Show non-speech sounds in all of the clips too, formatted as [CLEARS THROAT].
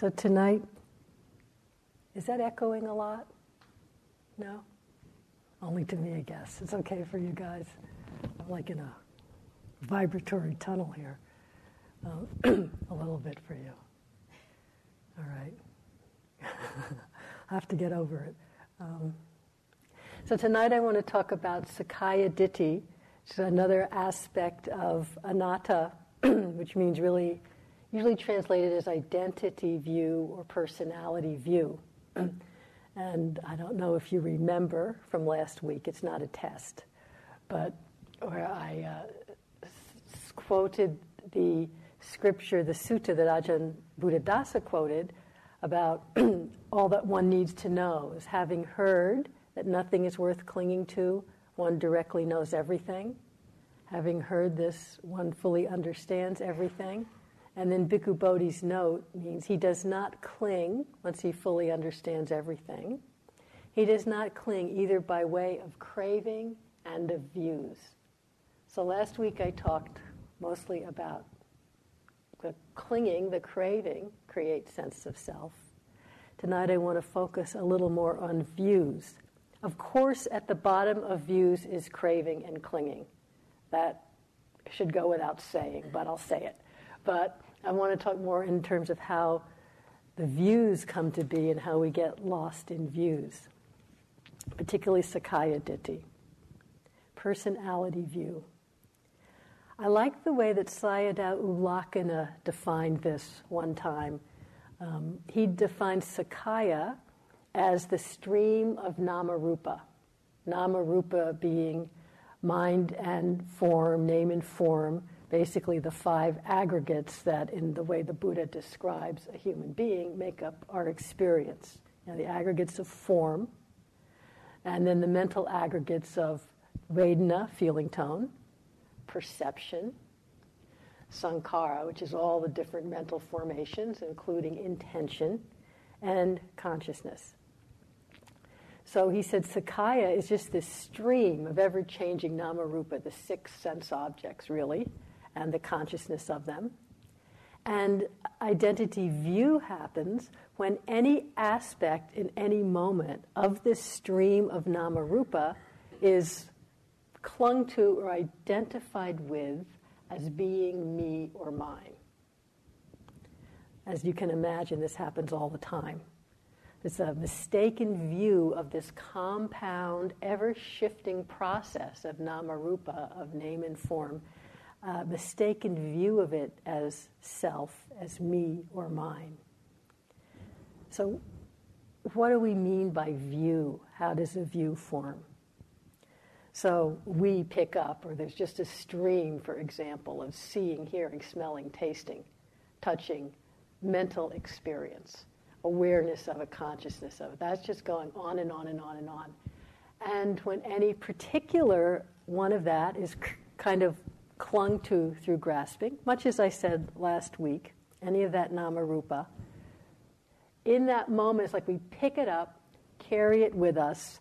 So tonight, is that echoing a lot? No? Only to me, I guess. It's okay for you guys. I'm like in a vibratory tunnel here. Um, [CLEARS THROAT] a little bit for you. All right. [LAUGHS] I have to get over it. Um, so tonight I want to talk about Sakkaya Ditthi, which is another aspect of anatta, [CLEARS THROAT] which means really usually translated as identity view or personality view. and I don't know if you remember from last week, it's not a test, but where I uh, s- quoted the scripture, the sutta that Ajahn Buddhadasa quoted about [CLEARS THROAT] all that one needs to know is having heard that nothing is worth clinging to, one directly knows everything. Having heard this, one fully understands everything. And then Bhikkhu Bodhi's note means he does not cling once he fully understands everything. He does not cling either by way of craving and of views. So last week I talked mostly about the clinging, the craving, creates sense of self. Tonight I want to focus a little more on views. Of course, at the bottom of views is craving and clinging. That should go without saying, but I'll say it. But I want to talk more in terms of how the views come to be and how we get lost in views, particularly Sakkaya Ditthi, personality view. I like the way that Sayadaw U Lakkhana defined this one time. Um, he defined Sakkaya as the stream of Namarupa. Namarupa being mind and form, name and form, basically the five aggregates that, in the way the Buddha describes a human being, make up our experience. You know, the aggregates of form, and then the mental aggregates of Vedana, feeling tone, perception, sankhara, which is all the different mental formations, including intention, and consciousness. So he said Sakkaya is just this stream of ever changing Namarupa, the six sense objects, really, and the consciousness of them. And identity view happens when any aspect in any moment of this stream of Namarupa is clung to or identified with as being me or mine. As you can imagine, this happens all the time. It's a mistaken view of this compound, ever shifting process of namarupa, of name and form, a mistaken view of it as self, as me or mine. So, what do we mean by view? How does a view form? So, we pick up, or there's just a stream, for example, of seeing, hearing, smelling, tasting, touching, mental experience awareness of a consciousness of it. That's just going on and on and on and on. And when any particular one of that is kind of clung to through grasping, much as I said last week, any of that nama rupa, in that moment, it's like we pick it up, carry it with us,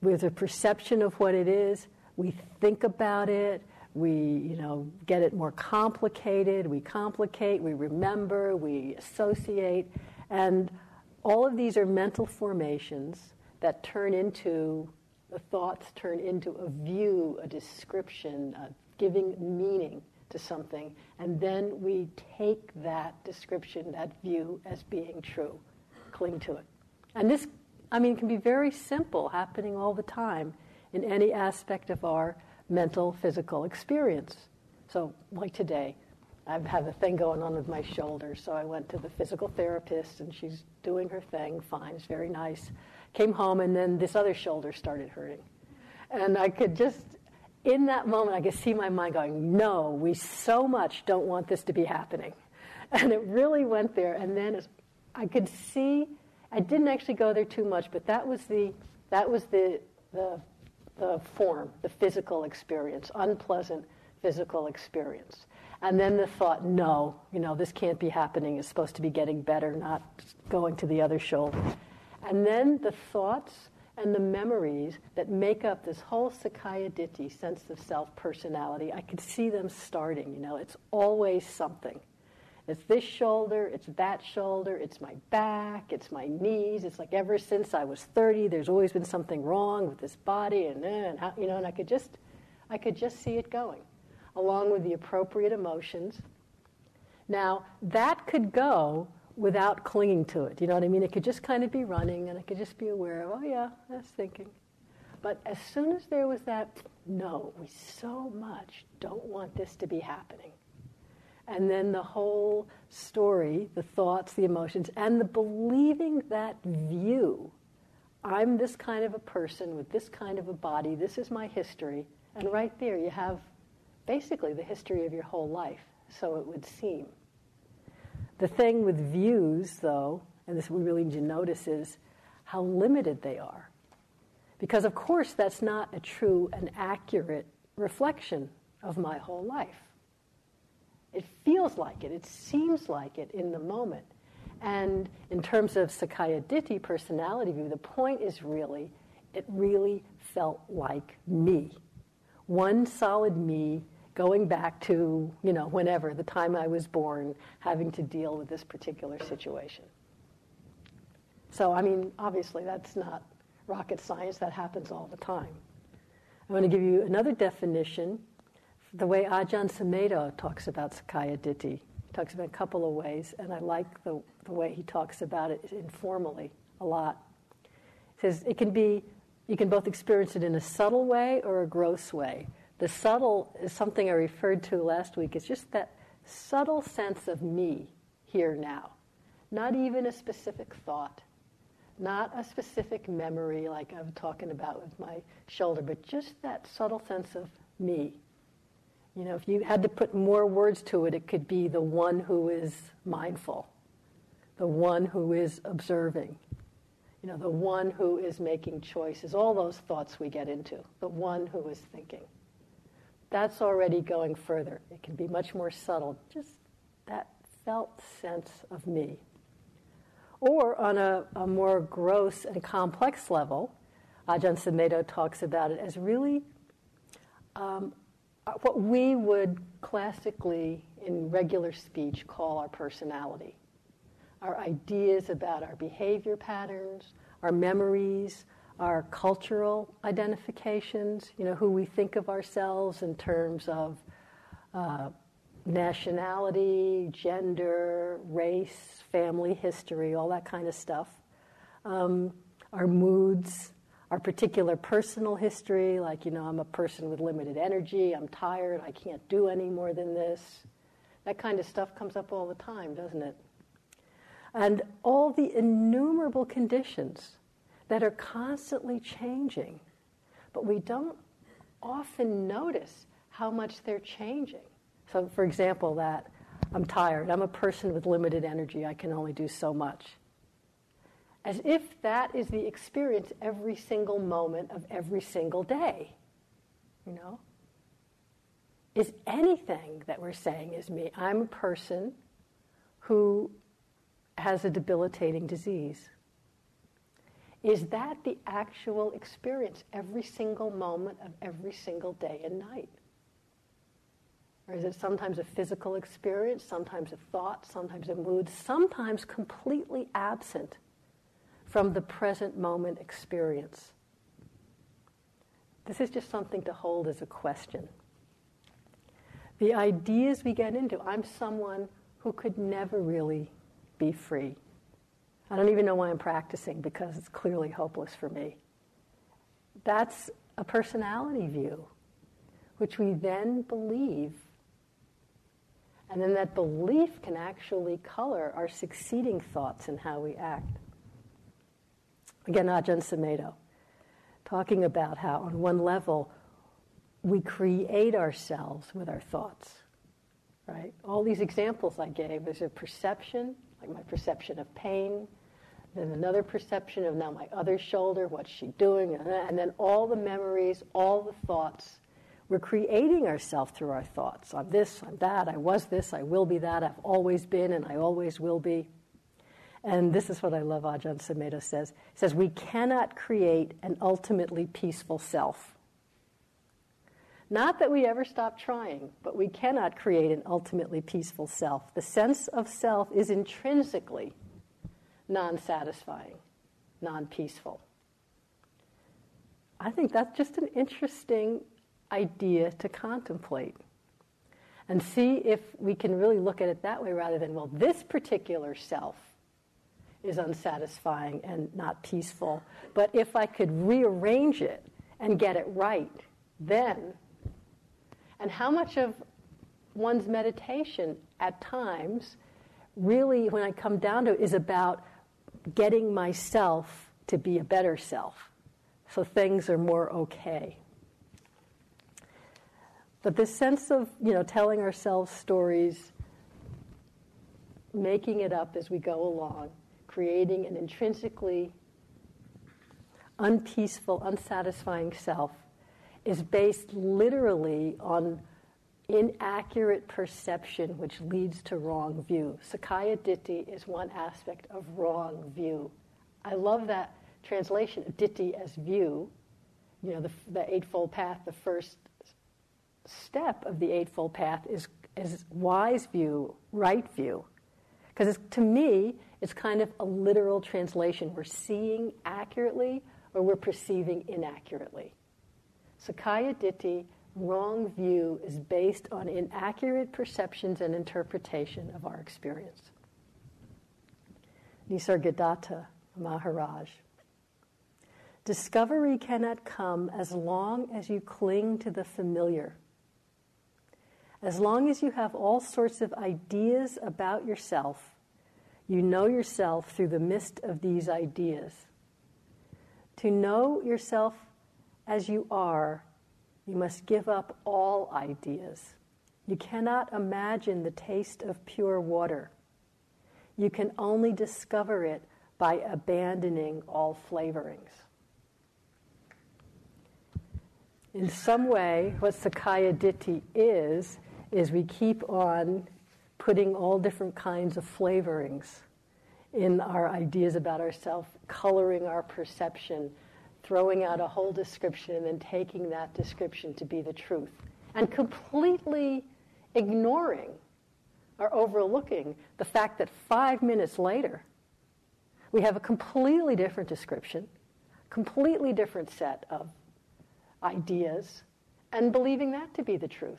with a perception of what it is, we think about it, we you know get it more complicated. We complicate. We remember. We associate. And all of these are mental formations that turn into, the thoughts turn into a view, a description, a giving meaning to something. And then we take that description, that view, as being true, cling to it. And this, I mean, can be very simple, happening all the time in any aspect of our mental, physical experience. So, like today, I have had a thing going on with my shoulder, so I went to the physical therapist, and she's doing her thing. Fine, it's very nice. Came home, and then this other shoulder started hurting, and I could just, in that moment, I could see my mind going, "No, we so much don't want this to be happening," [LAUGHS] and it really went there. And then I could see, I didn't actually go there too much, but that was the that was the the the form, the physical experience, unpleasant physical experience. And then the thought, no, you know, this can't be happening. It's supposed to be getting better, not going to the other shoulder. And then the thoughts and the memories that make up this whole Sakkaya Ditthi, sense of self personality, I could see them starting, you know, it's always something. It's this shoulder, it's that shoulder, it's my back, it's my knees. It's like ever since I was 30, there's always been something wrong with this body, and, uh, and how, you know, and I could just, I could just see it going, along with the appropriate emotions. Now that could go without clinging to it. You know what I mean? It could just kind of be running, and I could just be aware of, oh yeah, that's thinking. But as soon as there was that, no, we so much don't want this to be happening and then the whole story, the thoughts, the emotions, and the believing that view. I'm this kind of a person with this kind of a body, this is my history, and right there you have basically the history of your whole life, so it would seem. The thing with views, though, and this we really need to notice, is how limited they are. Because, of course, that's not a true and accurate reflection of my whole life. It feels like it, it seems like it in the moment. And in terms of Sakkaya Ditthi personality view, the point is really, it really felt like me. One solid me going back to, you know, whenever, the time I was born, having to deal with this particular situation. So, I mean, obviously that's not rocket science, that happens all the time. I'm going to give you another definition the way Ajahn Sumedho talks about Sakkaya Ditthi. He talks about a couple of ways, and I like the, the way he talks about it informally a lot. He says it can be, you can both experience it in a subtle way or a gross way. The subtle is something I referred to last week. It's just that subtle sense of me here now. Not even a specific thought, not a specific memory like I'm talking about with my shoulder, but just that subtle sense of me you know, if you had to put more words to it, it could be the one who is mindful, the one who is observing, you know, the one who is making choices, all those thoughts we get into, the one who is thinking. That's already going further. It can be much more subtle, just that felt sense of me. Or on a, a more gross and complex level, Ajahn Sumedho talks about it as really um, uh, what we would classically, in regular speech, call our personality. Our ideas about our behavior patterns, our memories, our cultural identifications, you know, who we think of ourselves in terms of uh, nationality, gender, race, family history, all that kind of stuff. Um, our moods, our particular personal history, like, you know, I'm a person with limited energy, I'm tired, I can't do any more than this. That kind of stuff comes up all the time, doesn't it? And all the innumerable conditions that are constantly changing, but we don't often notice how much they're changing. So, for example, that I'm tired, I'm a person with limited energy, I can only do so much as if that is the experience every single moment of every single day. You know? Is anything that we're saying is me? I'm a person who has a debilitating disease. Is that the actual experience every single moment of every single day and night? Or is it sometimes a physical experience, sometimes a thought, sometimes a mood, sometimes completely absent from the present moment experience. This is just something to hold as a question. The ideas we get into, I'm someone who could never really be free. I don't even know why I'm practicing because it's clearly hopeless for me. That's a personality view, which we then believe. And then that belief can actually color our succeeding thoughts and how we act. Again, Ajahn Sumedho, talking about how, on one level, we create ourselves with our thoughts, right? All these examples I gave, there's a perception, like my perception of pain, then another perception of now my other shoulder, what's she doing, and then all the memories, all the thoughts. We're creating ourselves through our thoughts. I'm this, I'm that, I was this, I will be that, I've always been, and I always will be. And this is what I love Ajahn Sumedho says. He says, We cannot create an ultimately peaceful self. Not that we ever stop trying, but we cannot create an ultimately peaceful self. The sense of self is intrinsically non satisfying, non peaceful. I think that's just an interesting idea to contemplate and see if we can really look at it that way rather than, well, this particular self is unsatisfying and not peaceful. But if I could rearrange it and get it right, then. And how much of one's meditation at times really, when I come down to it, is about getting myself to be a better self so things are more okay. But this sense of, you know, telling ourselves stories, making it up as we go along, creating an intrinsically unpeaceful, unsatisfying self is based literally on inaccurate perception which leads to wrong view. Sakkaya ditthi is one aspect of wrong view. I love that translation of Ditthi as view. You know, the, the Eightfold Path, the first step of the Eightfold Path is, is wise view, right view. Because to me, it's kind of a literal translation. We're seeing accurately or we're perceiving inaccurately. Sakkaya Ditthi, wrong view, is based on inaccurate perceptions and interpretation of our experience. Nisargadatta Maharaj. Discovery cannot come as long as you cling to the familiar. As long as you have all sorts of ideas about yourself, you know yourself through the mist of these ideas. To know yourself as you are, you must give up all ideas. You cannot imagine the taste of pure water. You can only discover it by abandoning all flavorings. In some way, what Sakkaya Ditthi is, is we keep on putting all different kinds of flavorings in our ideas about ourselves, coloring our perception, throwing out a whole description, and then taking that description to be the truth, and completely ignoring or overlooking the fact that five minutes later, we have a completely different description, completely different set of ideas, and believing that to be the truth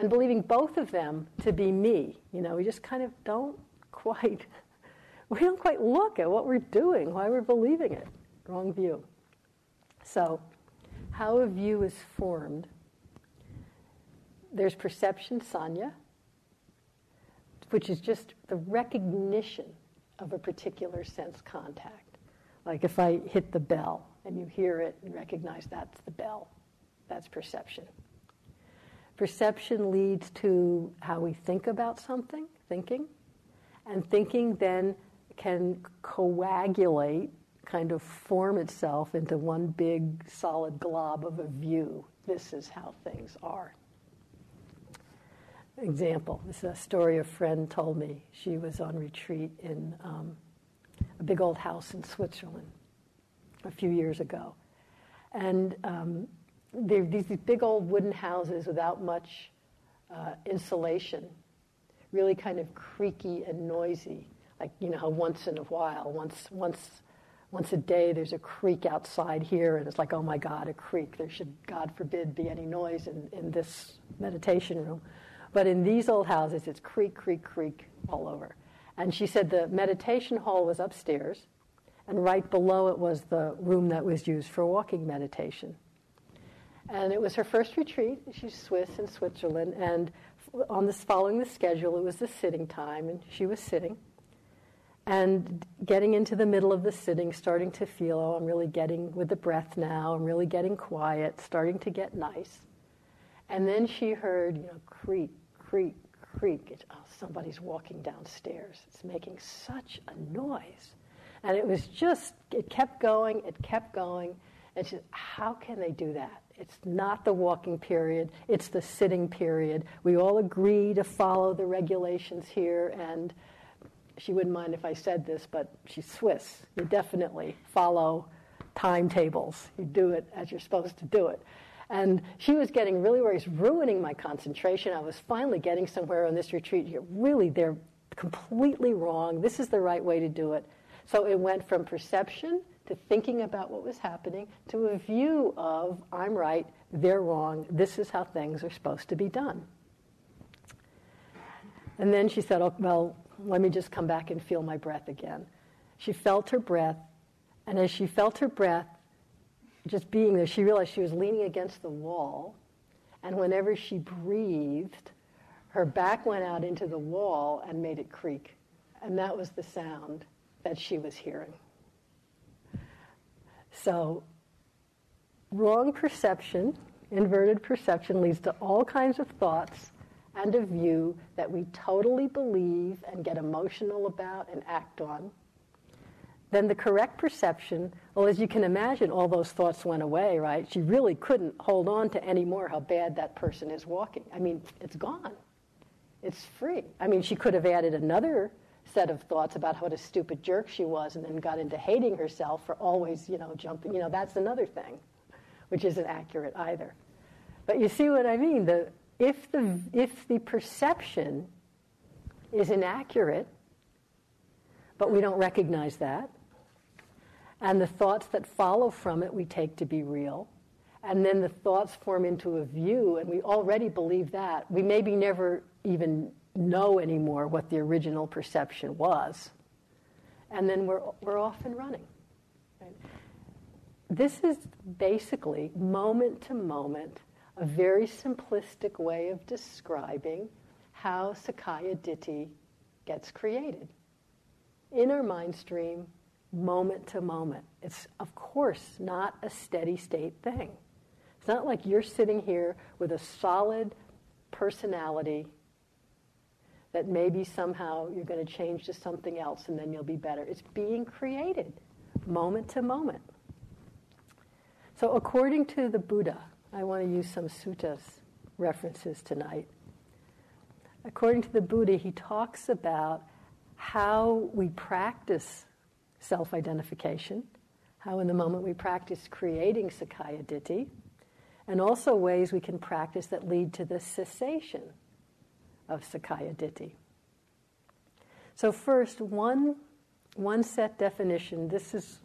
and believing both of them to be me. You know, we just kind of don't quite, [LAUGHS] we don't quite look at what we're doing, why we're believing it. Wrong view. So, how a view is formed. There's perception, sanya, which is just the recognition of a particular sense contact. Like if I hit the bell and you hear it and recognize that's the bell, that's perception. Perception leads to how we think about something, thinking, and thinking then can coagulate, kind of form itself into one big solid glob of a view. This is how things are. Example this is a story a friend told me. She was on retreat in um, a big old house in Switzerland a few years ago. And um, they're these big old wooden houses without much uh, insulation, really kind of creaky and noisy. Like you know once in a while, once once once a day, there's a creak outside here, and it's like, oh my God, a creak. There should, God forbid, be any noise in, in this meditation room. But in these old houses, it's creak, creak, creak all over. And she said the meditation hall was upstairs, and right below it was the room that was used for walking meditation. And it was her first retreat. She's Swiss in Switzerland. And on this, following the schedule, it was the sitting time, and she was sitting. And getting into the middle of the sitting, starting to feel, oh, I'm really getting with the breath now, I'm really getting quiet, starting to get nice. And then she heard, you know, creak, creak, creak. It's, oh, somebody's walking downstairs. It's making such a noise. And it was just, it kept going, it kept going. And she said, how can they do that? It's not the walking period, it's the sitting period. We all agree to follow the regulations here, and she wouldn't mind if I said this, but she's Swiss. You definitely follow timetables. You do it as you're supposed to do it. And she was getting really worried, ruining my concentration. I was finally getting somewhere on this retreat. Really, they're completely wrong. This is the right way to do it. So it went from perception to thinking about what was happening to a view of, I'm right, they're wrong, this is how things are supposed to be done. And then she said, oh, Well, let me just come back and feel my breath again. She felt her breath, and as she felt her breath, just being there, she realized she was leaning against the wall, and whenever she breathed, her back went out into the wall and made it creak. And that was the sound that she was hearing. So, wrong perception, inverted perception, leads to all kinds of thoughts and a view that we totally believe and get emotional about and act on. Then the correct perception, well, as you can imagine, all those thoughts went away, right? She really couldn't hold on to any more how bad that person is walking. I mean, it's gone. It's free. I mean, she could have added another set of thoughts about what a stupid jerk she was and then got into hating herself for always, you know, jumping. You know, that's another thing, which isn't accurate either. But you see what I mean? The, if, the, if the perception is inaccurate, but we don't recognize that, and the thoughts that follow from it we take to be real, and then the thoughts form into a view, and we already believe that, we maybe never even know anymore what the original perception was. And then we're, we're off and running. Right? This is basically moment to moment a very simplistic way of describing how Sakkaya Ditthi gets created. In our mind stream, moment to moment. It's, of course, not a steady state thing. It's not like you're sitting here with a solid personality that maybe somehow you're going to change to something else and then you'll be better. It's being created moment to moment. So, according to the Buddha, I want to use some suttas references tonight. According to the Buddha, he talks about how we practice self identification, how in the moment we practice creating Sakkaya Ditthi, and also ways we can practice that lead to the cessation of Sakkaya Ditthi. So, first, one, one set definition. This is,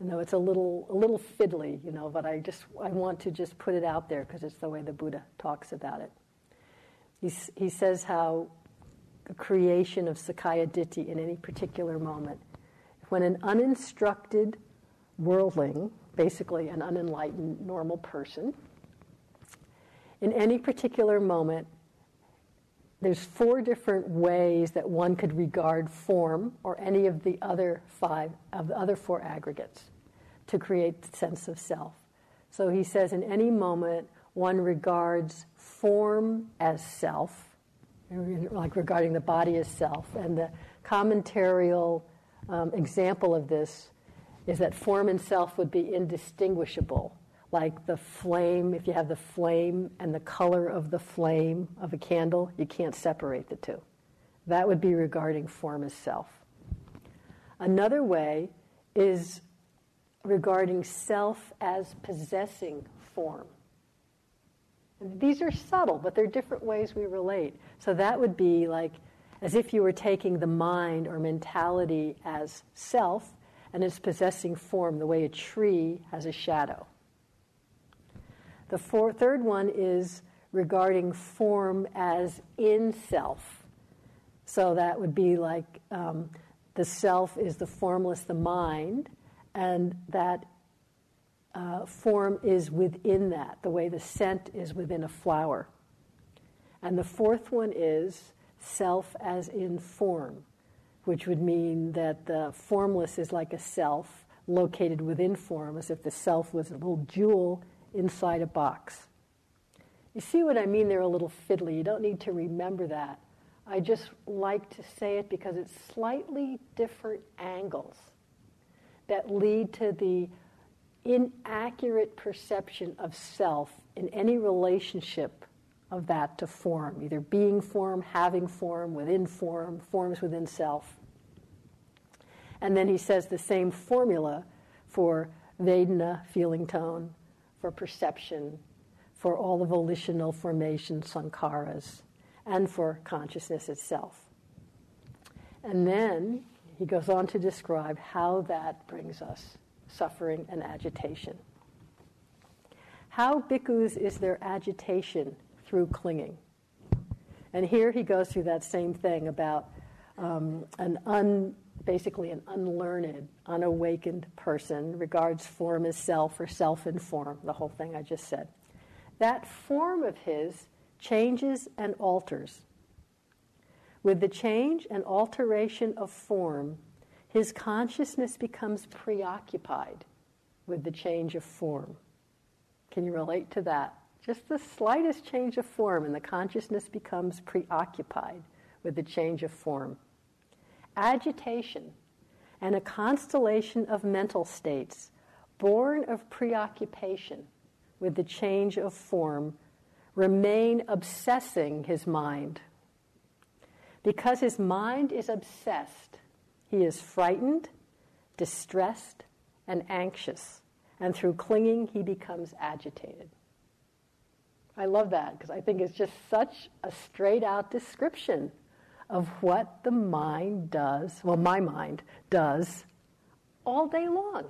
you know, it's a little, a little fiddly, you know, but I just I want to just put it out there because it's the way the Buddha talks about it. He, he says how the creation of Sakkaya Ditthi in any particular moment, when an uninstructed worldling, basically an unenlightened normal person, in any particular moment, there's four different ways that one could regard form or any of the other five of the other four aggregates to create the sense of self. So he says in any moment one regards form as self, like regarding the body as self, and the commentarial um, example of this is that form and self would be indistinguishable like the flame, if you have the flame and the color of the flame of a candle, you can't separate the two. That would be regarding form as self. Another way is regarding self as possessing form. These are subtle, but they're different ways we relate. So that would be like as if you were taking the mind or mentality as self and it's possessing form the way a tree has a shadow. The four, third one is regarding form as in self. So that would be like um, the self is the formless, the mind, and that uh, form is within that, the way the scent is within a flower. And the fourth one is self as in form, which would mean that the formless is like a self located within form, as if the self was a little jewel inside a box. You see what I mean? They're a little fiddly. You don't need to remember that. I just like to say it because it's slightly different angles that lead to the inaccurate perception of self in any relationship of that to form, either being form, having form, within form, forms within self. And then he says the same formula for Vedana, feeling tone, for perception, for all the volitional formation sankharas, and for consciousness itself. And then he goes on to describe how that brings us suffering and agitation. How bhikkhus is their agitation through clinging? And here he goes through that same thing about um, an un, basically an unlearned, unawakened person regards form as self or self in form, the whole thing I just said. That form of his changes and alters. With the change and alteration of form, his consciousness becomes preoccupied with the change of form. Can you relate to that? Just the slightest change of form, and the consciousness becomes preoccupied with the change of form. Agitation and a constellation of mental states born of preoccupation with the change of form remain obsessing his mind. Because his mind is obsessed, he is frightened, distressed, and anxious, and through clinging, he becomes agitated. I love that because I think it's just such a straight out description of what the mind does, well, my mind does all day long.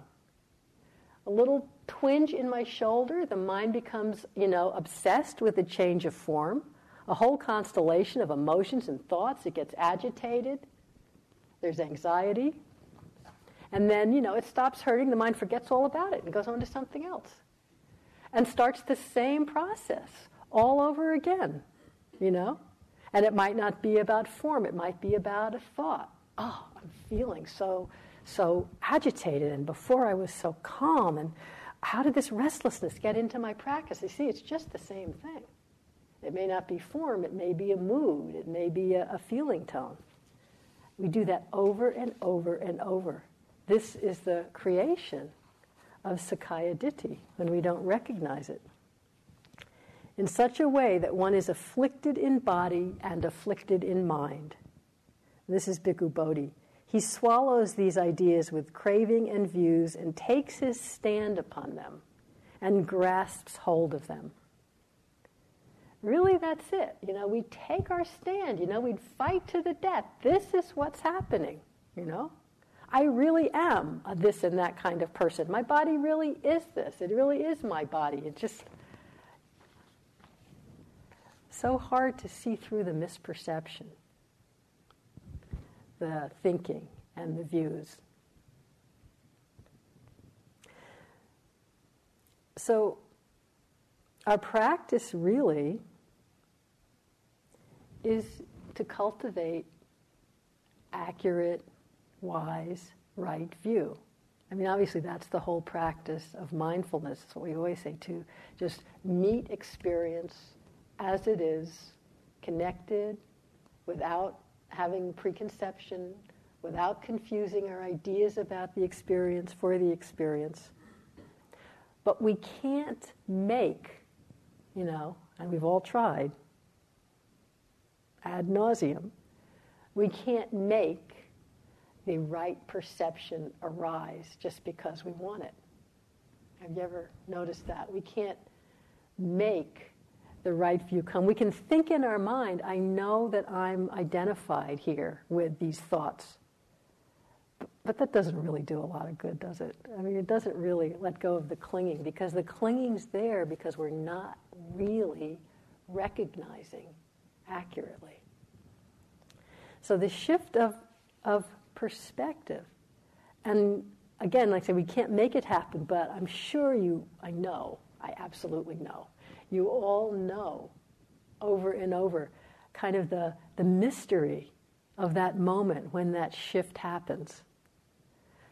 A little twinge in my shoulder, the mind becomes, you know, obsessed with the change of form. A whole constellation of emotions and thoughts, it gets agitated. There's anxiety. And then, you know, it stops hurting, the mind forgets all about it and goes on to something else. And starts the same process all over again, you know? And it might not be about form, it might be about a thought. Oh, I'm feeling so so agitated and before I was so calm and how did this restlessness get into my practice? You see, it's just the same thing. It may not be form, it may be a mood, it may be a, a feeling tone. We do that over and over and over. This is the creation of Sakkaya Ditthi when we don't recognize it. In such a way that one is afflicted in body and afflicted in mind. This is Bhikkhu Bodhi. He swallows these ideas with craving and views and takes his stand upon them and grasps hold of them. Really, that's it. You know, we take our stand. You know, we'd fight to the death. This is what's happening, you know? I really am a this and that kind of person. My body really is this. It really is my body. It's just so hard to see through the misperception the thinking and the views. So, our practice really is to cultivate accurate, wise, right view. I mean, obviously, that's the whole practice of mindfulness. It's what we always say to just meet experience as it is, connected, without having preconception, without confusing our ideas about the experience for the experience. But we can't make, you know, and we've all tried ad nauseum, we can't make the right perception arise just because we want it. Have you ever noticed that? We can't make the right view come. We can think in our mind, I know that I'm identified here with these thoughts. But that doesn't really do a lot of good, does it? I mean, it doesn't really let go of the clinging because the clinging's there because we're not really recognizing accurately. So the shift of, of perspective, and again, like I say, we can't make it happen, but I'm sure you, I know, I absolutely know you all know over and over kind of the, the mystery of that moment when that shift happens.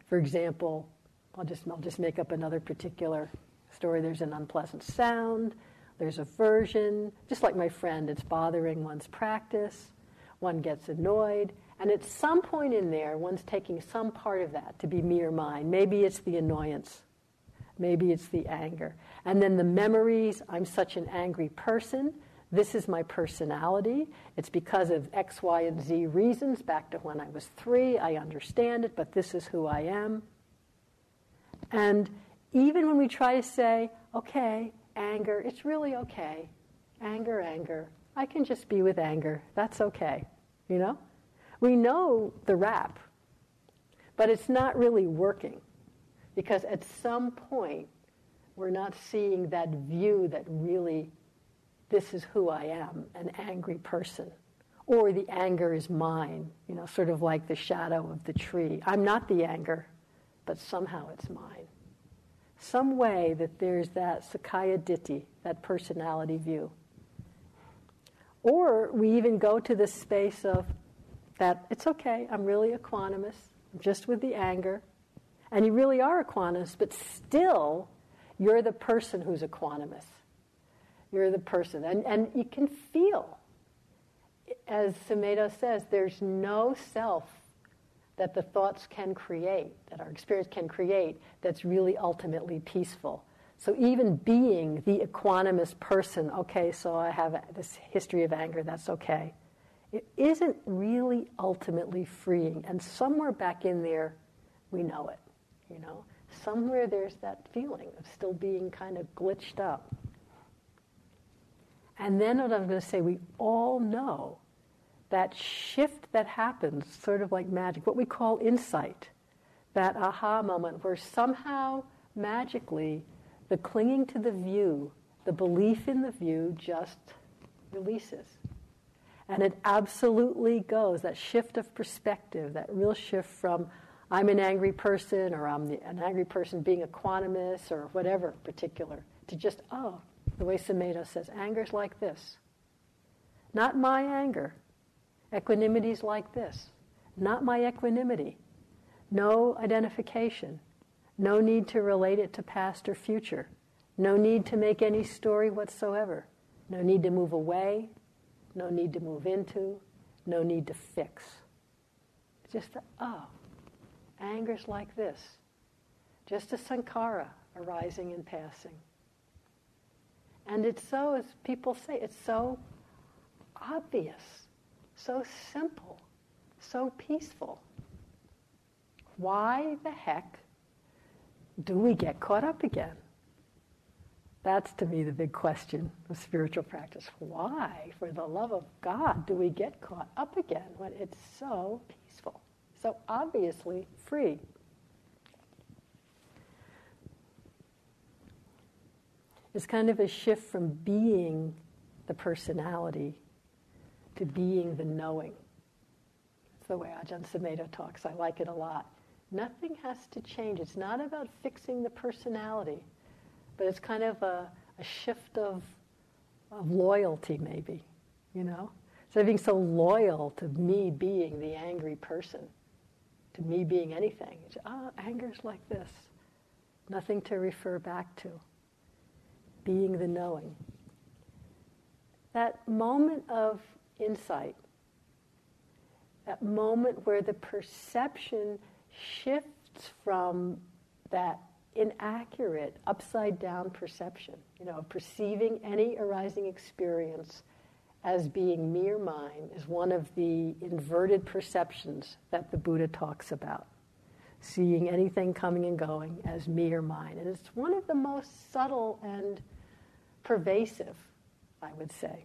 For example, I'll just, I'll just make up another particular story. There's an unpleasant sound, there's aversion, just like my friend, it's bothering one's practice, one gets annoyed, and at some point in there, one's taking some part of that to be me or mine. Maybe it's the annoyance, maybe it's the anger. And then the memories I'm such an angry person. This is my personality. It's because of X, Y, and Z reasons. Back to when I was three, I understand it, but this is who I am. And even when we try to say, okay, anger, it's really okay. Anger, anger. I can just be with anger. That's okay. You know? We know the rap, but it's not really working because at some point we're not seeing that view that really this is who I am, an angry person. Or the anger is mine, you know, sort of like the shadow of the tree. I'm not the anger, but somehow it's mine. Some way that there's that Sakkaya Ditthi, that personality view. Or we even go to this space of that it's okay, I'm really equanimous, just with the anger. And you really are equanimous, but still you're the person who's equanimous. You're the person. And, and you can feel, as Sumedho says, there's no self that the thoughts can create, that our experience can create, that's really ultimately peaceful. So even being the equanimous person, okay, so I have this history of anger, that's okay. It isn't really ultimately freeing. And somewhere back in there, we know it, you know. Somewhere there's that feeling of still being kind of glitched up. And then what I'm going to say, we all know that shift that happens, sort of like magic, what we call insight, that aha moment where somehow magically the clinging to the view, the belief in the view just releases. And it absolutely goes, that shift of perspective, that real shift from I'm an angry person or I'm the, an angry person being a equanimous or whatever particular, to just, oh, the way Sumedho says, anger's like this. Not my anger. Equanimity's like this. Not my equanimity. No identification. No need to relate it to past or future. No need to make any story whatsoever. No need to move away. No need to move into. No need to fix. Just, a, oh, anger's like this. Just a sankhara arising and passing. And it's so, as people say, it's so obvious, so simple, so peaceful. Why the heck do we get caught up again? That's to me the big question of spiritual practice. Why, for the love of God, do we get caught up again when it's so peaceful, so obviously free? It's kind of a shift from being the personality to being the knowing. That's the way Ajahn Sumedho talks. I like it a lot. Nothing has to change. It's not about fixing the personality, but it's kind of a, a shift of, of loyalty, maybe, you know? Of being so loyal to me being the angry person, to me being anything, ah, oh, anger's like this. Nothing to refer back to being the knowing. That moment of insight, that moment where the perception shifts from that inaccurate, upside down perception, you know, perceiving any arising experience as being mere mind is one of the inverted perceptions that the Buddha talks about. Seeing anything coming and going as mere mind. And it's one of the most subtle and pervasive, I would say.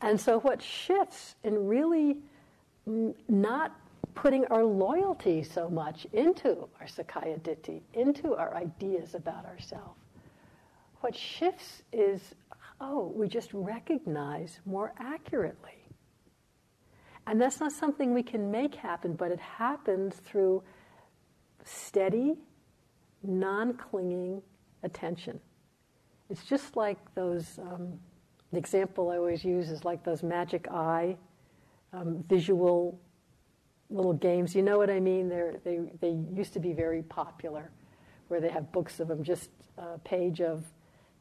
And so, what shifts in really not putting our loyalty so much into our Sakkaya Ditthi, into our ideas about ourselves, what shifts is, oh, we just recognize more accurately. And that's not something we can make happen, but it happens through steady, non clinging attention. It's just like those, um, the example I always use is like those magic eye um, visual little games. You know what I mean? They're, they, they used to be very popular, where they have books of them, just a page of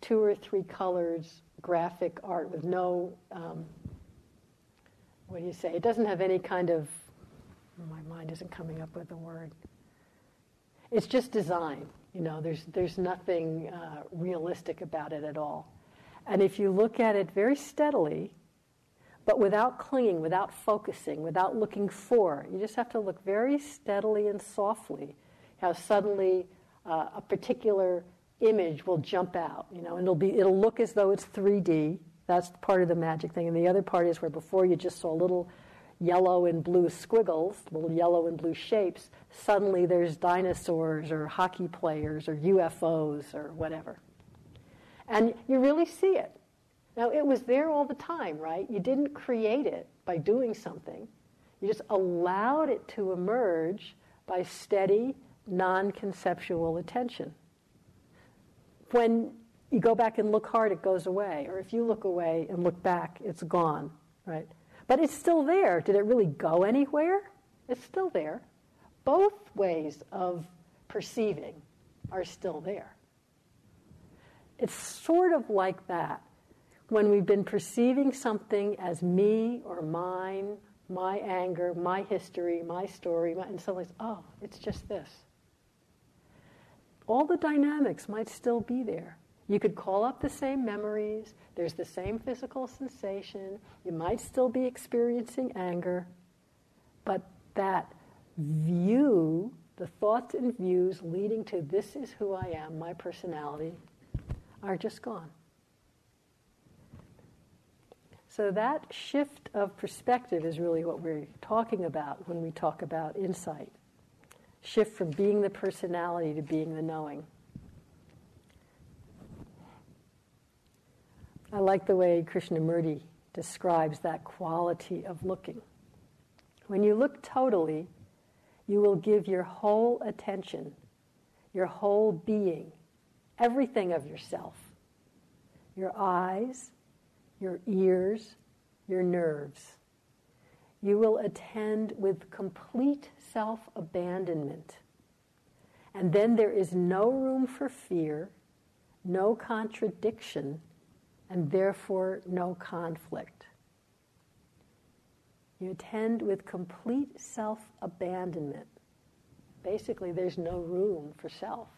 two or three colors, graphic art with no, um, what do you say? It doesn't have any kind of, my mind isn't coming up with a word. It's just design. You know, there's, there's nothing uh, realistic about it at all. And if you look at it very steadily, but without clinging, without focusing, without looking for, you just have to look very steadily and softly how suddenly uh, a particular image will jump out, you know, and it'll be it'll look as though it's 3D. That's part of the magic thing. And the other part is where before you just saw little yellow and blue squiggles, little yellow and blue shapes, suddenly there's dinosaurs or hockey players or UFOs or whatever. And you really see it. Now, it was there all the time, right? You didn't create it by doing something. You just allowed it to emerge by steady, non conceptual attention. When you go back and look hard, it goes away. Or if you look away and look back, it's gone, right? But it's still there. Did it really go anywhere? It's still there. Both ways of perceiving are still there. It's sort of like that. When we've been perceiving something as me or mine, my anger, my history, my story, my, and suddenly, oh, it's just this. All the dynamics might still be there. You could call up the same memories, there's the same physical sensation, you might still be experiencing anger, but that view, the thoughts and views leading to this is who I am, my personality, are just gone. So that shift of perspective is really what we're talking about when we talk about insight. Shift from being the personality to being the knowing. I like the way Krishnamurti describes that quality of looking. When you look totally, you will give your whole attention, your whole being, everything of yourself your eyes, your ears, your nerves. You will attend with complete self abandonment. And then there is no room for fear, no contradiction, and therefore no conflict. You attend with complete self abandonment. Basically, there's no room for self.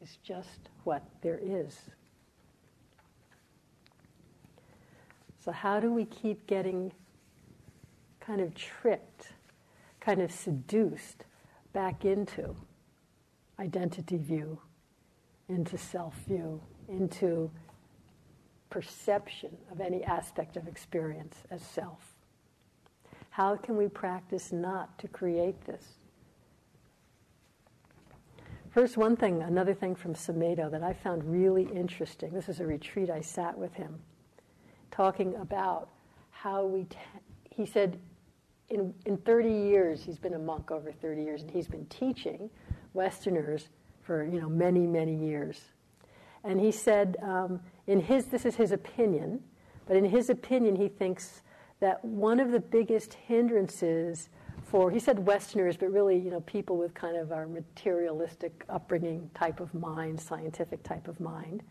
It's just what there is. So, how do we keep getting kind of tricked, kind of seduced back into identity view, into self view, into perception of any aspect of experience as self. How can we practice not to create this? First, one thing, another thing from Sumedho that I found really interesting. This is a retreat I sat with him, talking about how we. Te- he said, in, in 30 years, he's been a monk over 30 years, and he's been teaching Westerners for you know many, many years. And he said, um, in his, this is his opinion, but in his opinion, he thinks that one of the biggest hindrances for, he said Westerners, but really, you know, people with kind of our materialistic upbringing type of mind, scientific type of mind,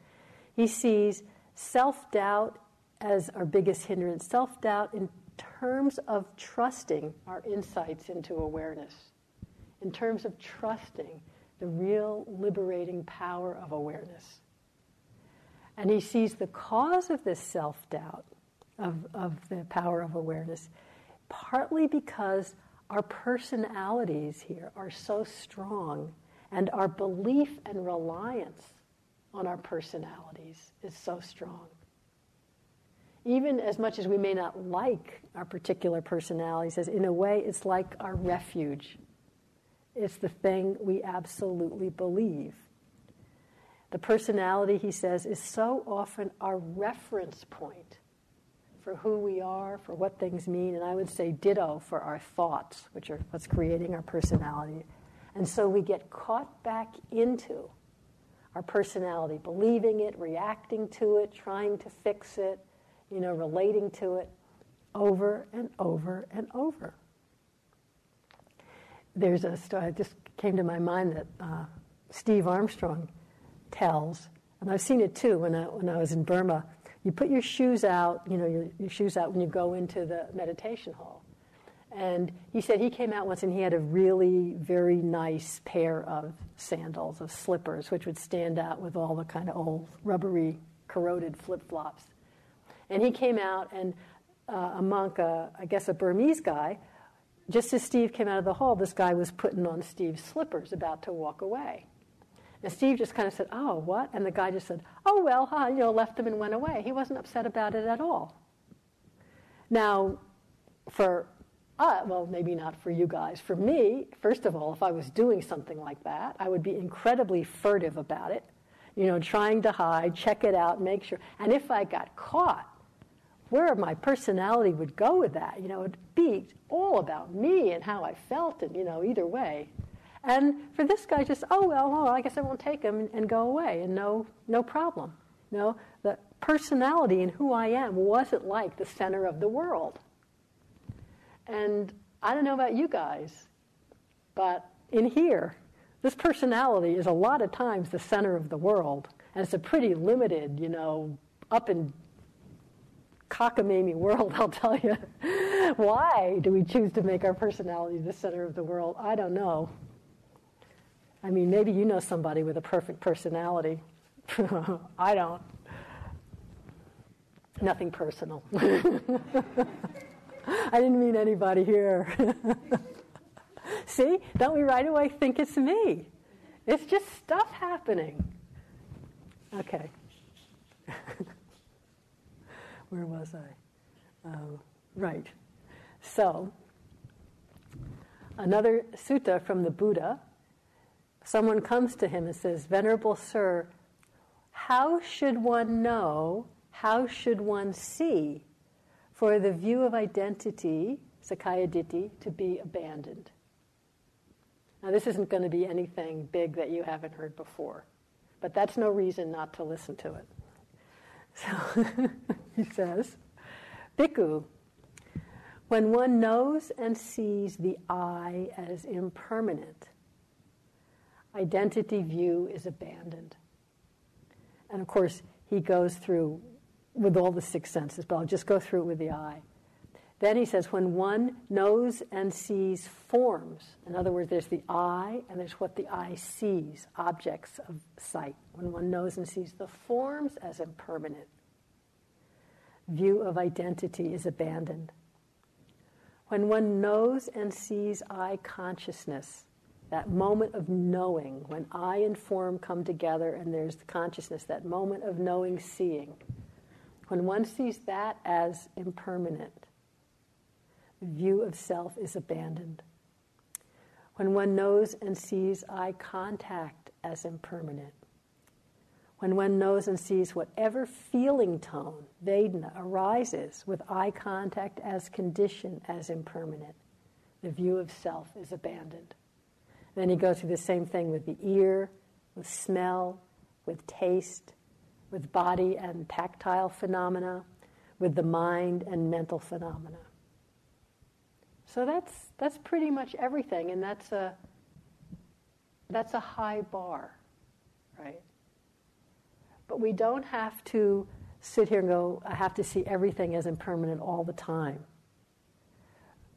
he sees self doubt as our biggest hindrance. Self doubt in terms of trusting our insights into awareness, in terms of trusting the real liberating power of awareness. And he sees the cause of this self doubt, of, of the power of awareness, partly because our personalities here are so strong and our belief and reliance on our personalities is so strong. Even as much as we may not like our particular personalities, as in a way it's like our refuge. It's the thing we absolutely believe. The personality, he says, is so often our reference point for who we are, for what things mean, and I would say ditto for our thoughts, which are what's creating our personality. And so we get caught back into our personality, believing it, reacting to it, trying to fix it, you know, relating to it over and over and over. There's a story, it just came to my mind that uh, Steve Armstrong tells, and I've seen it too when I, when I was in Burma. You put your shoes out, you know, your, your shoes out when you go into the meditation hall. And he said he came out once and he had a really very nice pair of sandals, of slippers, which would stand out with all the kind of old rubbery, corroded flip flops. And he came out, and uh, a monk, uh, I guess a Burmese guy, just as Steve came out of the hall, this guy was putting on Steve's slippers, about to walk away. And Steve just kind of said, Oh, what? And the guy just said, Oh, well, huh, you know, left him and went away. He wasn't upset about it at all. Now, for uh, well, maybe not for you guys. For me, first of all, if I was doing something like that, I would be incredibly furtive about it, you know, trying to hide, check it out, make sure. And if I got caught, where my personality would go with that, you know, it'd be all about me and how I felt, and, you know, either way. And for this guy, just, oh, well, well I guess I won't take him and, go away, and no, no problem. You know, the personality and who I am wasn't like the center of the world. And I don't know about you guys, but in here, this personality is a lot of times the center of the world. And it's a pretty limited, you know, up and cockamamie world, [LAUGHS] I'll tell you. Why do we choose to make our personality the center of the world? I don't know. I mean, maybe you know somebody with a perfect personality. [LAUGHS] I don't. Nothing personal. [LAUGHS] I didn't mean anybody here. See, don't we right away think it's me? It's just stuff happening. Okay. Where was I? Um, right. So, another sutta from the Buddha. Someone comes to him and says, Venerable Sir, how should one know? How should one see for the view of identity, Sakkaya Ditthi, to be abandoned. Now, this isn't going to be anything big that you haven't heard before, but that's no reason not to listen to it. So [LAUGHS] he says, Bhikkhu, when one knows and sees the eye as impermanent, identity view is abandoned. And of course, he goes through with all the six senses, but I'll just go through it with the eye. Then he says, when one knows and sees forms, in other words, there's the eye and there's what the eye sees, objects of sight. When one knows and sees the forms as impermanent, view of identity is abandoned. When one knows and sees eye consciousness, that moment of knowing, when eye and form come together and there's the consciousness, that moment of knowing, seeing, when one sees that as impermanent, view of self is abandoned. When one knows and sees eye contact as impermanent, when one knows and sees whatever feeling tone, Vedana, arises with eye contact as condition, as impermanent, the view of self is abandoned. Then he goes through the same thing with the ear, with smell, with taste, with body and tactile phenomena, with the mind and mental phenomena. So that's, that's pretty much everything, and that's a, that's a high bar, right? But we don't have to sit here and go, I have to see everything as impermanent all the time.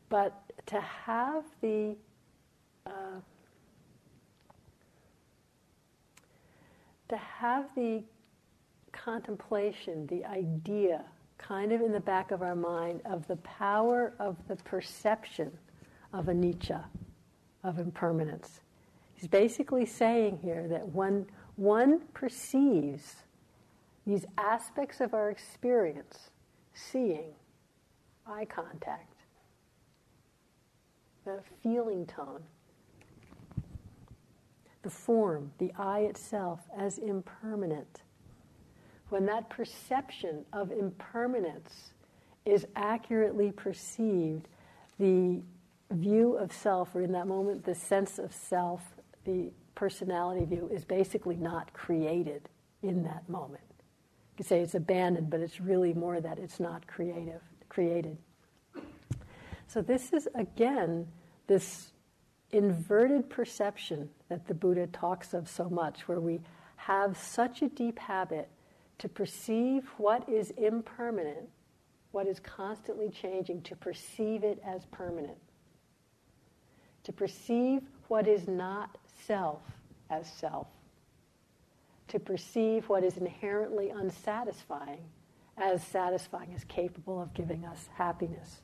But to have the uh, to have the contemplation, the idea, kind of in the back of our mind, of the power of the perception of anicca, of impermanence. He's basically saying here that when one perceives these aspects of our experience, seeing, eye contact, the feeling tone, the form, the eye itself as impermanent, when that perception of impermanence is accurately perceived, the view of self, or in that moment, the sense of self, the personality view, is basically not created in that moment. You say it's abandoned, but it's really more that it's not creative, created. So this is again this inverted perception that the Buddha talks of so much, where we have such a deep habit to perceive what is impermanent, what is constantly changing, to perceive it as permanent. To perceive what is not self as self. To perceive what is inherently unsatisfying as satisfying, as capable of giving us happiness.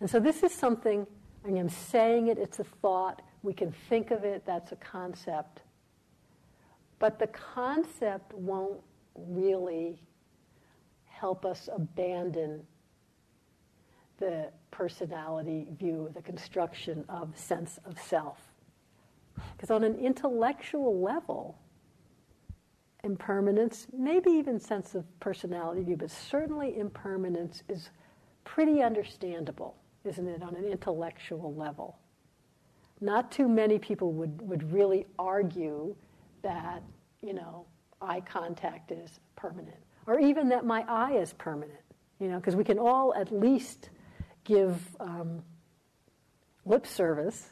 And so this is something, I am saying it, it's a thought, we can think of it, that's a concept. But the concept won't really help us abandon the personality view, the construction of sense of self. Because on an intellectual level, impermanence, maybe even sense of personality view, but certainly impermanence is pretty understandable, isn't it, on an intellectual level? Not too many people would, would really argue that, you know, eye contact is permanent, or even that my eye is permanent, you know, because we can all at least give um, lip service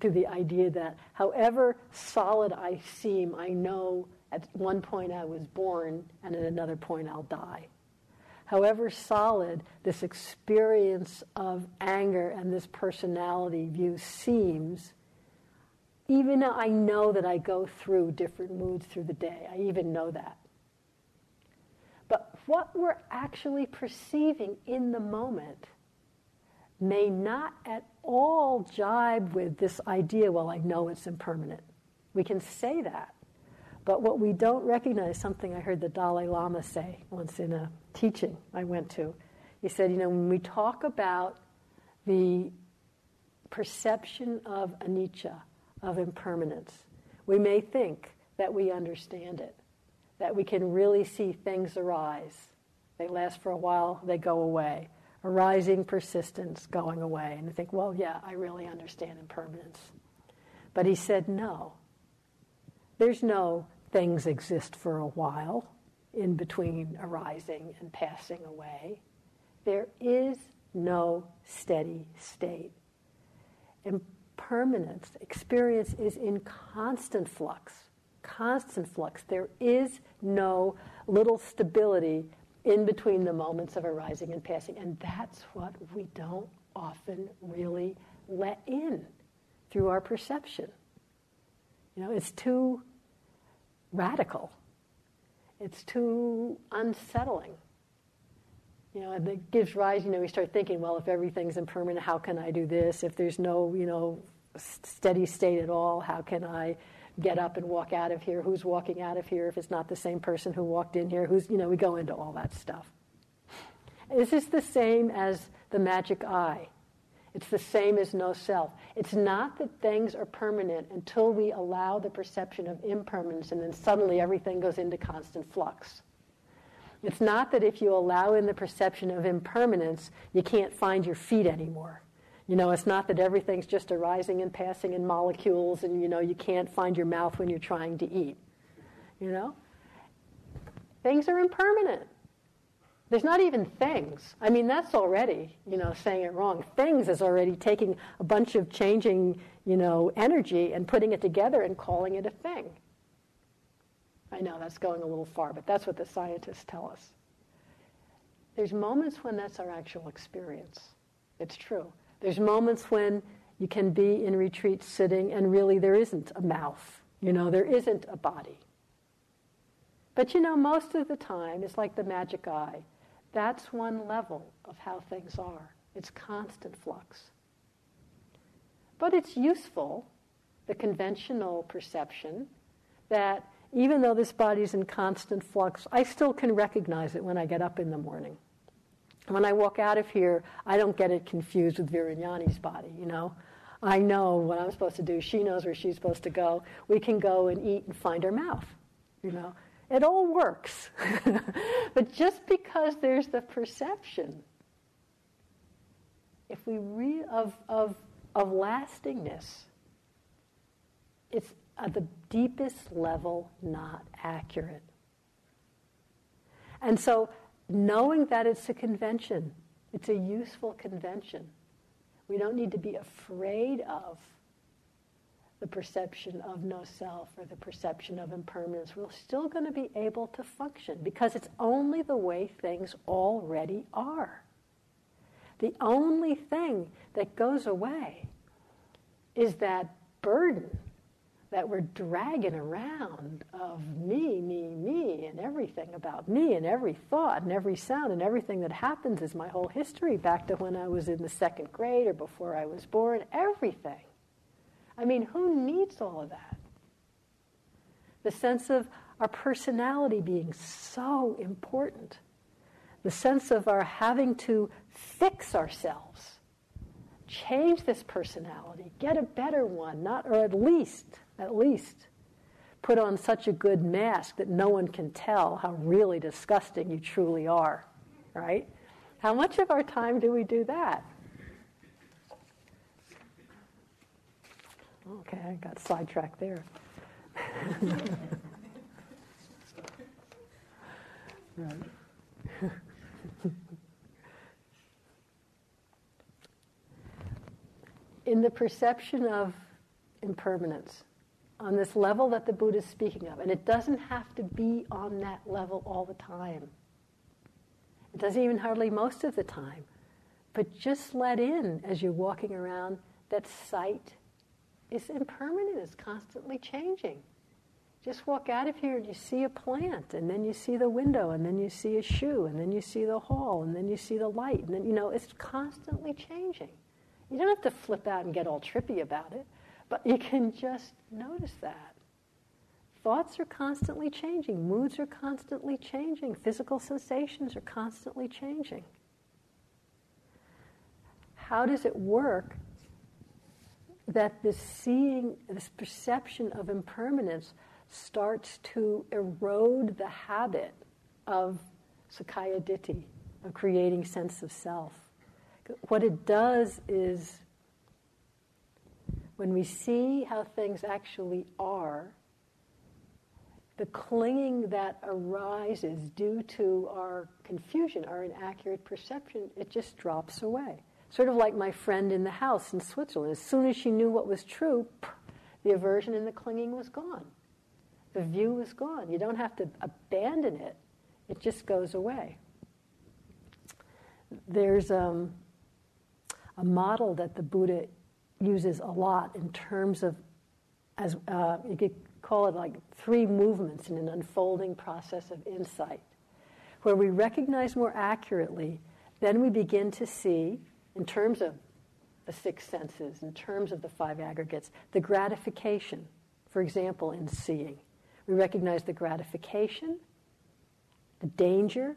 to the idea that however solid I seem, I know at one point I was born and at another point I'll die. However solid this experience of anger and this personality view seems, even I know that I go through different moods through the day. I even know that. But what we're actually perceiving in the moment may not at all jibe with this idea, well, I know it's impermanent. We can say that. But what we don't recognize, something I heard the Dalai Lama say once in a teaching I went to. He said, you know, when we talk about the perception of anicca, of impermanence, we may think that we understand it, that we can really see things arise. They last for a while, they go away arising persistence going away. And think, well, yeah, I really understand impermanence. But he said, no. There's no things exist for a while in between arising and passing away. There is no steady state. Impermanence, experience is in constant flux. Constant flux. There is no little stability in between the moments of arising and passing. And that's what we don't often really let in through our perception. You know, it's too radical. It's too unsettling. You know, and it gives rise, you know, we start thinking, well, if everything's impermanent, how can I do this? If there's no, you know, steady state at all, how can I get up and walk out of here? Who's walking out of here if it's not the same person who walked in here? Who's, you know, we go into all that stuff. This is the same as the magic eye. It's the same as no self. It's not that things are permanent until we allow the perception of impermanence and then suddenly everything goes into constant flux. It's not that if you allow in the perception of impermanence, you can't find your feet anymore. You know, it's not that everything's just arising and passing in molecules and, you know, you can't find your mouth when you're trying to eat. You know? Things are impermanent. There's not even things. I mean, that's already, you know, saying it wrong. Things is already taking a bunch of changing, you know, energy and putting it together and calling it a thing. I know that's going a little far, but that's what the scientists tell us. There's moments when that's our actual experience. It's true. There's moments when you can be in retreat sitting and really there isn't a mouth, you know, there isn't a body. But you know, most of the time, it's like the magic eye. That's one level of how things are. It's constant flux. But it's useful, the conventional perception, that even though this body's in constant flux, I still can recognize it when I get up in the morning when I walk out of here, I don't get it confused with Viragnani's body, you know. I know what I'm supposed to do. She knows where she's supposed to go. We can go and eat and find our mouth, you know. It all works. [LAUGHS] but just because there's the perception, if we re- of, of, of lastingness, it's at the deepest level not accurate. And so knowing that it's a convention, it's a useful convention. We don't need to be afraid of the perception of no self or the perception of impermanence. We're still going to be able to function because it's only the way things already are. The only thing that goes away is that burden that we're dragging around of me, me, me, and everything about me, and every thought, and every sound, and everything that happens is my whole history back to when I was in the second grade or before I was born, everything. I mean, who needs all of that? the sense of our personality being so important, the sense of our having to fix ourselves, change this personality, get a better one, not or at least, at least put on such a good mask that no one can tell how really disgusting you truly are, right? How much of our time do we do that? Okay, I got sidetracked there. [LAUGHS] right. [LAUGHS] In the perception of impermanence, on this level that the Buddha is speaking of, and it doesn't have to be on that level all the time. It doesn't even hardly most of the time. But just let in as you're walking around that sight is impermanent, it's constantly changing. Just walk out of here and you see a plant, and then you see the window, and then you see a shoe, and then you see the hall, and then you see the light, and then, you know, it's constantly changing. You don't have to flip out and get all trippy about it, but you can just notice that. Thoughts are constantly changing, moods are constantly changing, physical sensations are constantly changing. How does it work that this seeing, this perception of impermanence starts to erode the habit of Sakkaya Ditthi, of creating sense of self. What it does is, when we see how things actually are, the clinging that arises due to our confusion, our inaccurate perception, it just drops away. Sort of like my friend in the house in Switzerland. As soon as she knew what was true, the aversion and the clinging was gone. The view was gone. You don't have to abandon it, it just goes away. There's um, a model that the Buddha uses a lot in terms of, as uh, you could call it like three movements in an unfolding process of insight, where we recognize more accurately, then we begin to see in terms of the six senses, in terms of the five aggregates, the gratification, for example, in seeing. We recognize the gratification, the danger,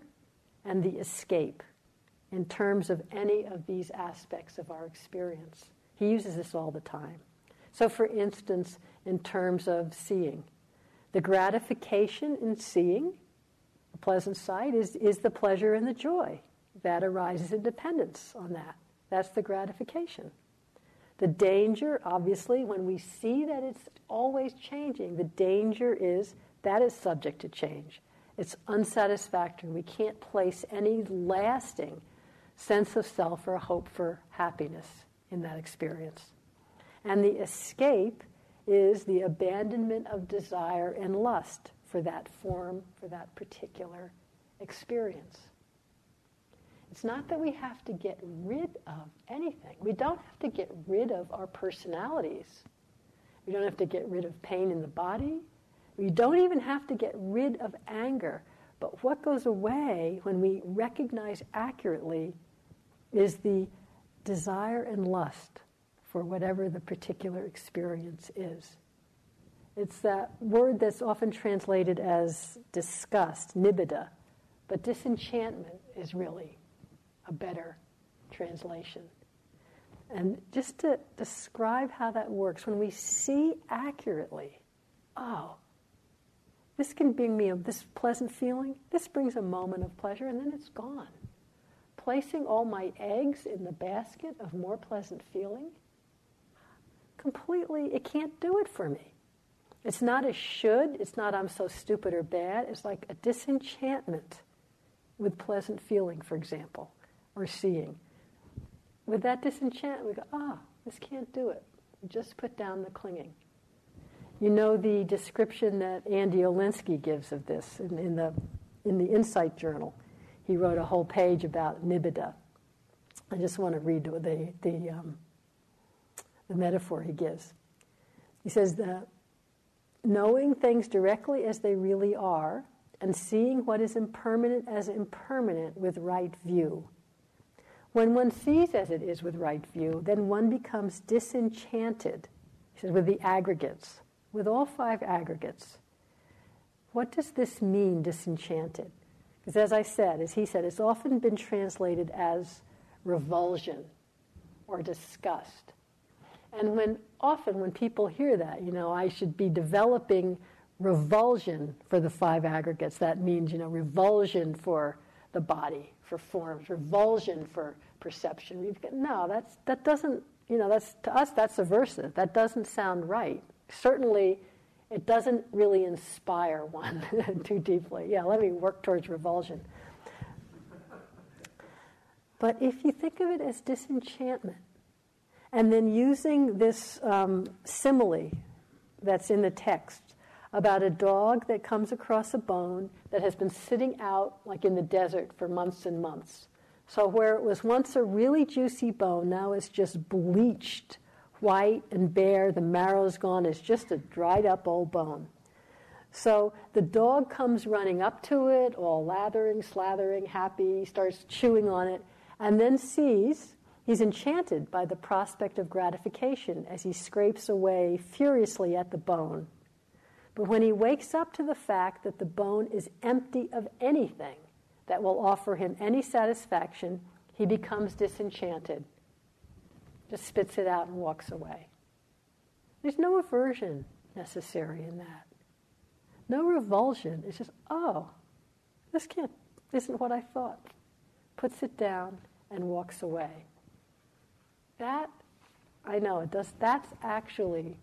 and the escape in terms of any of these aspects of our experience. He uses this all the time. So, for instance, in terms of seeing, the gratification in seeing, the pleasant sight, is, is the pleasure and the joy that arises in dependence on that. That's the gratification. The danger, obviously, when we see that it's always changing, the danger is that is subject to change. It's unsatisfactory. We can't place any lasting sense of self or hope for happiness in that experience. And the escape is the abandonment of desire and lust for that form, for that particular experience. It's not that we have to get rid of anything. We don't have to get rid of our personalities. We don't have to get rid of pain in the body. We don't even have to get rid of anger. But what goes away when we recognize accurately is the desire and lust for whatever the particular experience is. It's that word that's often translated as disgust, nibbida, but disenchantment is really a better translation. And just to describe how that works, when we see accurately, oh, this can bring me a, this pleasant feeling, this brings a moment of pleasure, and then it's gone. Placing all my eggs in the basket of more pleasant feeling, completely, it can't do it for me. It's not a should, it's not I'm so stupid or bad, it's like a disenchantment with pleasant feeling, for example or seeing. With that disenchantment, we go, ah, this can't do it. Just put down the clinging. You know the description that Andy Olendzki gives of this in, in the, in the Insight Journal. He wrote a whole page about nibbida. I just want to read the, the, um, the metaphor he gives. He says that knowing things directly as they really are and seeing what is impermanent as impermanent with right view when one sees as it is with right view, then one becomes disenchanted, he says, with the aggregates, with all five aggregates. what does this mean, disenchanted? Because as I said, as he said, it's often been translated as revulsion or disgust. And when often when people hear that, you know, I should be developing revulsion for the five aggregates, that means, you know, revulsion for the body, for forms, revulsion for perception. No, that's, that doesn't, you know, that's, to us, that's aversive. That doesn't sound right. Certainly, it doesn't really inspire one [LAUGHS] too deeply. Yeah, let me work towards revulsion. But if you think of it as disenchantment, and then using this um, simile that's in the text about a dog that comes across a bone that has been sitting out, like in the desert, for months and months. So, where it was once a really juicy bone, now it's just bleached white and bare, the marrow's gone, it's just a dried up old bone. So the dog comes running up to it, all lathering, slathering, happy, starts chewing on it, and then sees he's enchanted by the prospect of gratification as he scrapes away furiously at the bone. But when he wakes up to the fact that the bone is empty of anything that will offer him any satisfaction, he becomes disenchanted just spits it out and walks away. There's no aversion necessary in that. No revulsion. It's just, oh, this can't, isn't what I thought. Puts it down and walks away. That, I know, it does, that's actually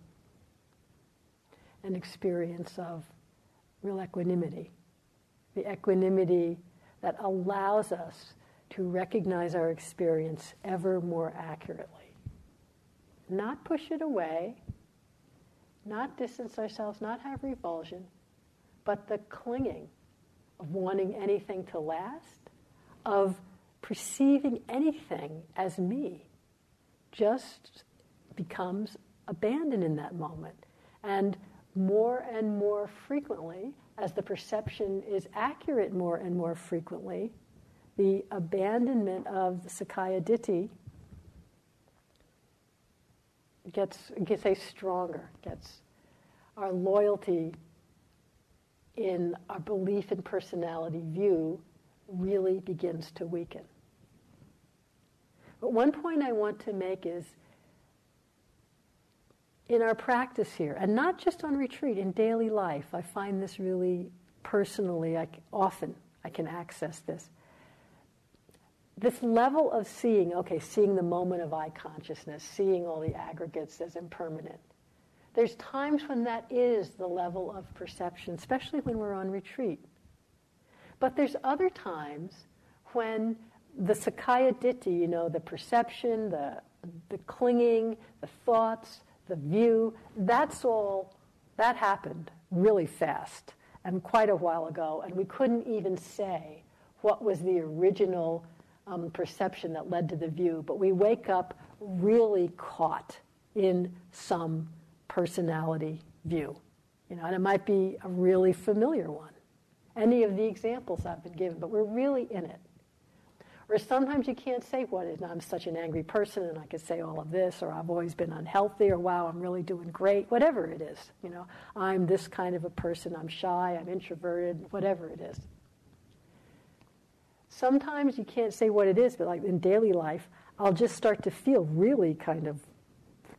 an experience of real equanimity. The equanimity that allows us to recognize our experience ever more accurately not push it away, not distance ourselves, not have revulsion, but the clinging of wanting anything to last, of perceiving anything as me, just becomes abandoned in that moment. And more and more frequently, as the perception is accurate more and more frequently, the abandonment of the Sakkaya Ditthi gets gets a stronger, gets our loyalty in our belief in personality view really begins to weaken. But one point I want to make is in our practice here, and not just on retreat, in daily life, I find this really personally, I, often I can access this this level of seeing, okay, seeing the moment of eye consciousness, seeing all the aggregates as impermanent. There's times when that is the level of perception, especially when we're on retreat. But there's other times when the Sakkaya Ditthi, you know, the perception, the, the clinging, the thoughts, the view, that's all, that happened really fast and quite a while ago, and we couldn't even say what was the original um, perception that led to the view, but we wake up really caught in some personality view. You know, and it might be a really familiar one. Any of the examples I've been given, but we're really in it. Or sometimes you can't say what is. I'm such an angry person, and I could say all of this, or I've always been unhealthy, or wow, I'm really doing great. Whatever it is, you know, I'm this kind of a person. I'm shy. I'm introverted. Whatever it is. Sometimes you can't say what it is, but like in daily life, I'll just start to feel really kind of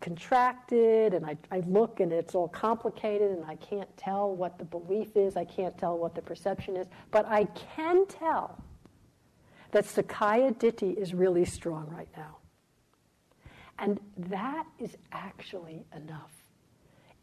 contracted and I, I look and it's all complicated and I can't tell what the belief is, I can't tell what the perception is, but I can tell that Sakkaya Ditthi is really strong right now. And that is actually enough.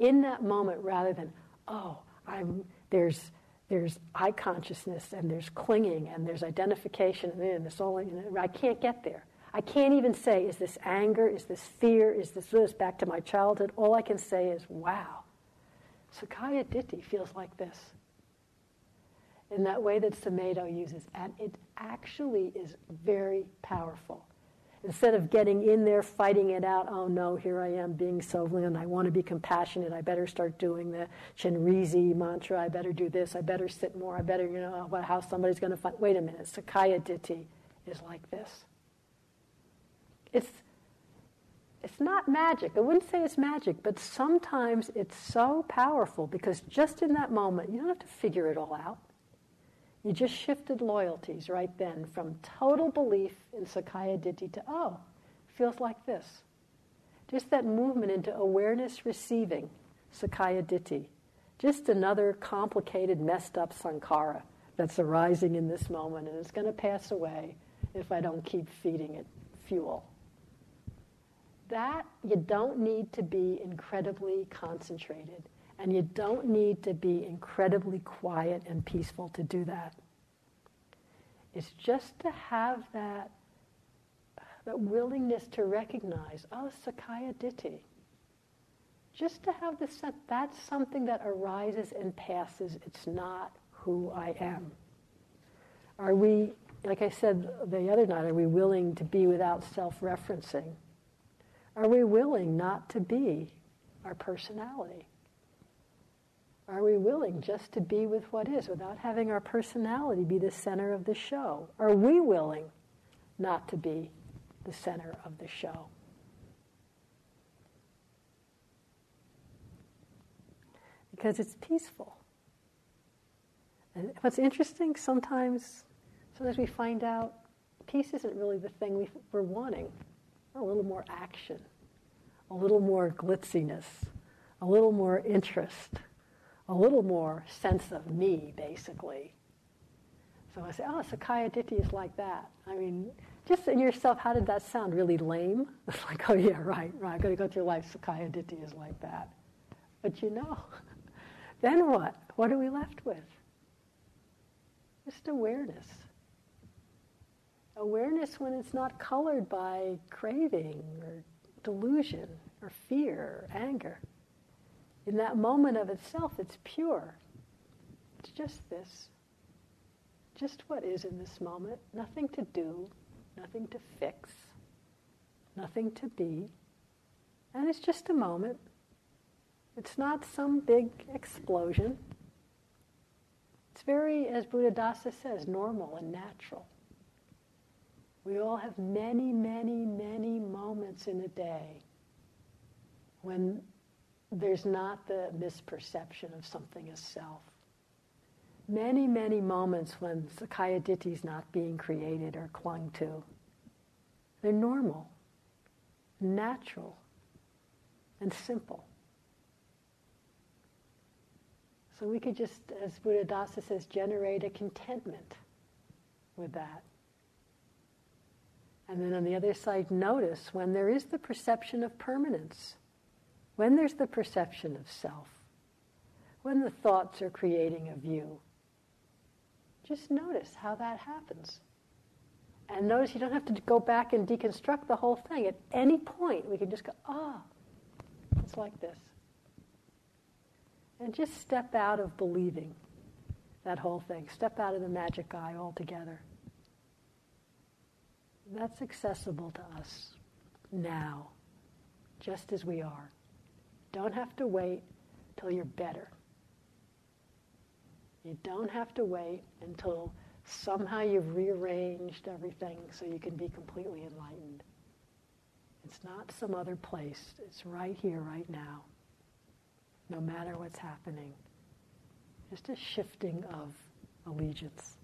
In that moment, rather than, oh, I'm, there's there's eye consciousness and there's clinging and there's identification and then this all I can't get there. I can't even say, is this anger? Is this fear? Is this this? Back to my childhood. All I can say is, wow, Sakkaya Ditthi feels like this. In that way that Sumedho uses. And it actually is very powerful. Instead of getting in there, fighting it out, oh no, here I am being so and I want to be compassionate, I better start doing the Chenrezi mantra, I better do this, I better sit more, I better, you know, how somebody's going to find. Wait a minute, Sakkaya Ditthi is like this. It's It's not magic. I wouldn't say it's magic, but sometimes it's so powerful because just in that moment, you don't have to figure it all out. You just shifted loyalties right then from total belief in Sakkaya Ditthi to, oh, feels like this. Just that movement into awareness receiving Sakkaya Ditthi. Just another complicated, messed up sankara that's arising in this moment, and it's going to pass away if I don't keep feeding it fuel. That you don't need to be incredibly concentrated, and you don't need to be incredibly quiet and peaceful to do that. It's just to have that, that willingness to recognize, oh, Sakkaya Ditthi. Just to have the sense that's something that arises and passes. It's not who I am? Are we, like I said the other night, are we willing to be without self referencing? Are we willing not to be our personality? Are we willing just to be with what is without having our personality be the center of the show? Are we willing not to be the center of the show? Because it's peaceful. And what's interesting, sometimes, sometimes we find out peace isn't really the thing we, we're wanting. A little more action, a little more glitziness, a little more interest, a little more sense of me, basically. So I say, oh, Sakkaya Ditthi is like that. I mean, just in yourself, how did that sound? Really lame? [LAUGHS] It's like, oh yeah, right, right. I'm going to go through life. Sakkaya Ditthi is like that. But you know, [LAUGHS] then what? What are we left with? Just awareness. Awareness when it's not colored by craving or delusion or fear or anger. In that moment of itself, it's pure. It's just this. Just what is in this moment. Nothing to do, nothing to fix, nothing to be. And it's just a moment. It's not some big explosion. It's very, as Buddha Buddhadasa says, normal and natural. We all have many, many, many moments in a day when there's not the misperception of something as self. Many, many moments when Sakkaya Ditthi is not being created or clung to. They're normal, natural, and simple. So we could just, as Buddhadasa says, generate a contentment with that. And then on the other side, notice when there is the perception of permanence, when there's the perception of self, when the thoughts are creating a view. Just notice how that happens. And notice you don't have to go back and deconstruct the whole thing. At any point, we can just go, ah, it's like this. And just step out of believing that whole thing. Step out of the magic eye altogether. That's accessible to us now, just as we are. Don't have to wait till you're better. You don't have to wait until somehow you've rearranged everything so you can be completely enlightened. It's not some other place. It's right here, right now no matter what's happening. Just a shifting of allegiance.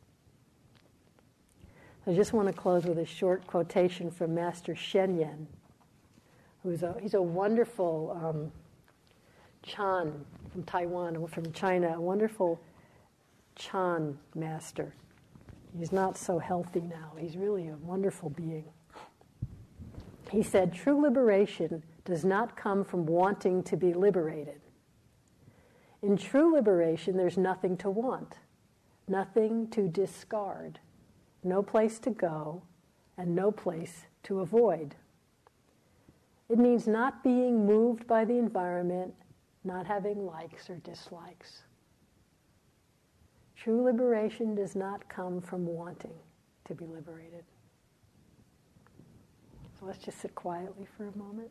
I just want to close with a short quotation from Master Sheng Yen, who's a, he's a wonderful um, Chan from Taiwan, from China, a wonderful Chan master. He's not so healthy now. He's really a wonderful being. He said, True liberation does not come from wanting to be liberated. In true liberation, there's nothing to want, nothing to discard, no place to go, and no place to avoid. It means not being moved by the environment, not having likes or dislikes. True liberation does not come from wanting to be liberated. So let's just sit quietly for a moment.